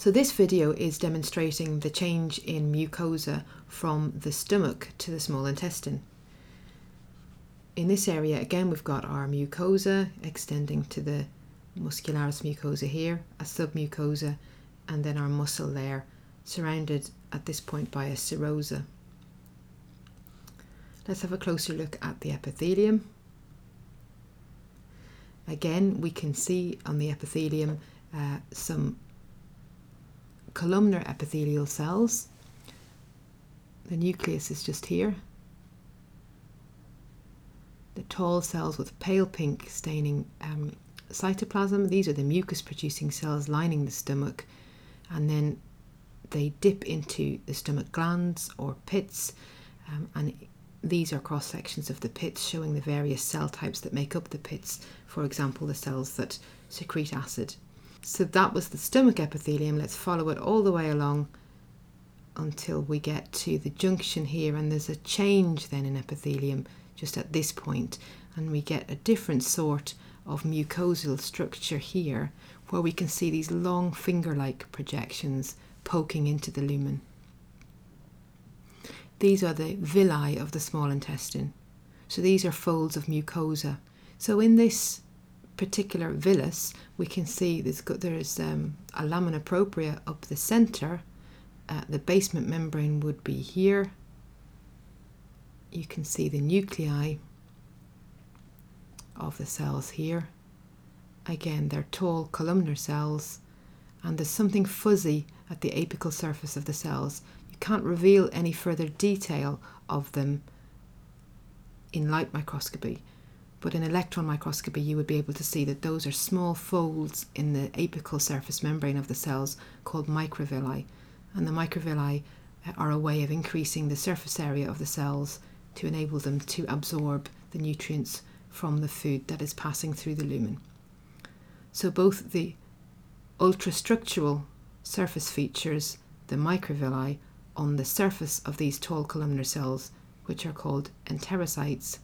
So this video is demonstrating the change in mucosa from the stomach to the small intestine. In this area again we've got our mucosa extending to the muscularis mucosa here, a submucosa and then our muscle layer surrounded at this point by a serosa. Let's have a closer look at the epithelium. Again, we can see on the epithelium uh, some columnar epithelial cells. The nucleus is just here. The tall cells with pale pink staining um, cytoplasm, these are the mucus producing cells lining the stomach, and then they dip into the stomach glands or pits, um, and these are cross sections of the pits showing the various cell types that make up the pits, for example, the cells that secrete acid. So that was the stomach epithelium. Let's follow it all the way along until we get to the junction here, and there's a change then in epithelium just at this point, and we get a different sort of mucosal structure here where we can see these long finger like projections poking into the lumen. These are the villi of the small intestine. So these are folds of mucosa. So in this particular villus, we can see there's, got, there's um, a lamina propria up the centre. Uh, the basement membrane would be here. You can see the nuclei of the cells here. Again, they're tall columnar cells, and there's something fuzzy at the apical surface of the cells You can't reveal any further detail of them in light microscopy. But in electron microscopy, you would be able to see that those are small folds in the apical surface membrane of the cells called microvilli. And the microvilli uh, are a way of increasing the surface area of the cells to enable them to absorb the nutrients from the food that is passing through the lumen. So both the ultrastructural surface features, the microvilli, on the surface of these tall columnar cells, which are called enterocytes,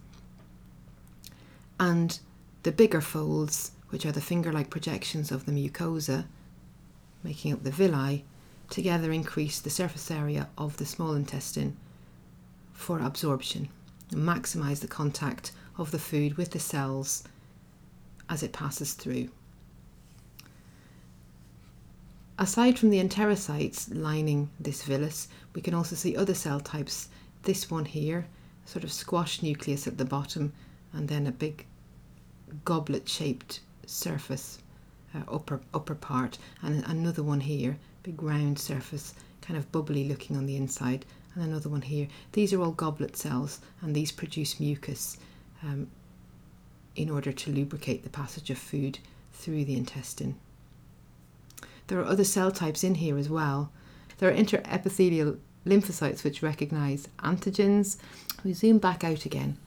and the bigger folds, which are the finger like projections of the mucosa, making up the villi, together increase the surface area of the small intestine for absorption and maximize the contact of the food with the cells as it passes through. Aside from the enterocytes lining this villus, we can also see other cell types. This one here, sort of squash nucleus at the bottom, and then a big goblet shaped surface, uh, upper, upper part, and another one here, big round surface, kind of bubbly looking on the inside, and another one here. These are all goblet cells, and these produce mucus um, in order to lubricate the passage of food through the intestine. There are other cell types in here as well. There are interepithelial lymphocytes which recognize antigens. We zoom back out again.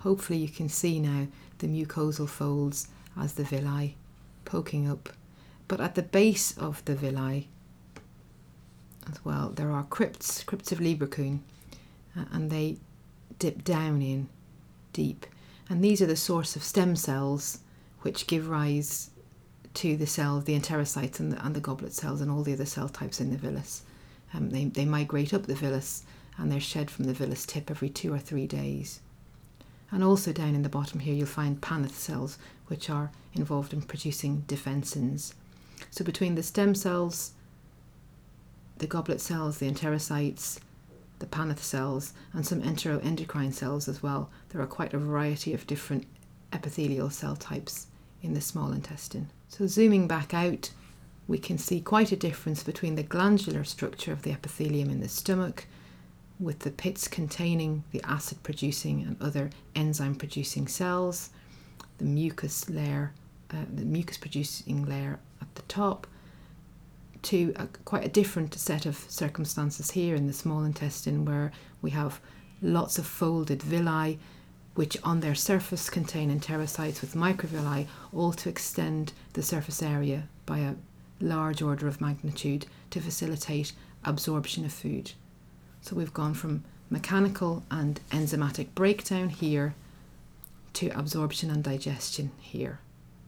Hopefully, you can see now the mucosal folds as the villi poking up. But at the base of the villi as well, there are crypts, crypts of uh, and they dip down in deep. And these are the source of stem cells which give rise to the cells, the enterocytes and the, and the goblet cells and all the other cell types in the villus. Um, they, they migrate up the villus and they're shed from the villus tip every two or three days. And also down in the bottom here, you'll find Paneth cells, which are involved in producing defensins. So between the stem cells, the goblet cells, the enterocytes, the Paneth cells, and some enteroendocrine cells as well, there are quite a variety of different epithelial cell types in the small intestine. So, zooming back out, we can see quite a difference between the glandular structure of the epithelium in the stomach, with the pits containing the acid producing and other enzyme producing cells, the mucus layer, uh, the mucus producing layer at the top, to a, quite a different set of circumstances here in the small intestine where we have lots of folded villi which on their surface contain enterocytes with microvilli, all to extend the surface area by a large order of magnitude to facilitate absorption of food. So we've gone from mechanical and enzymatic breakdown here to absorption and digestion here.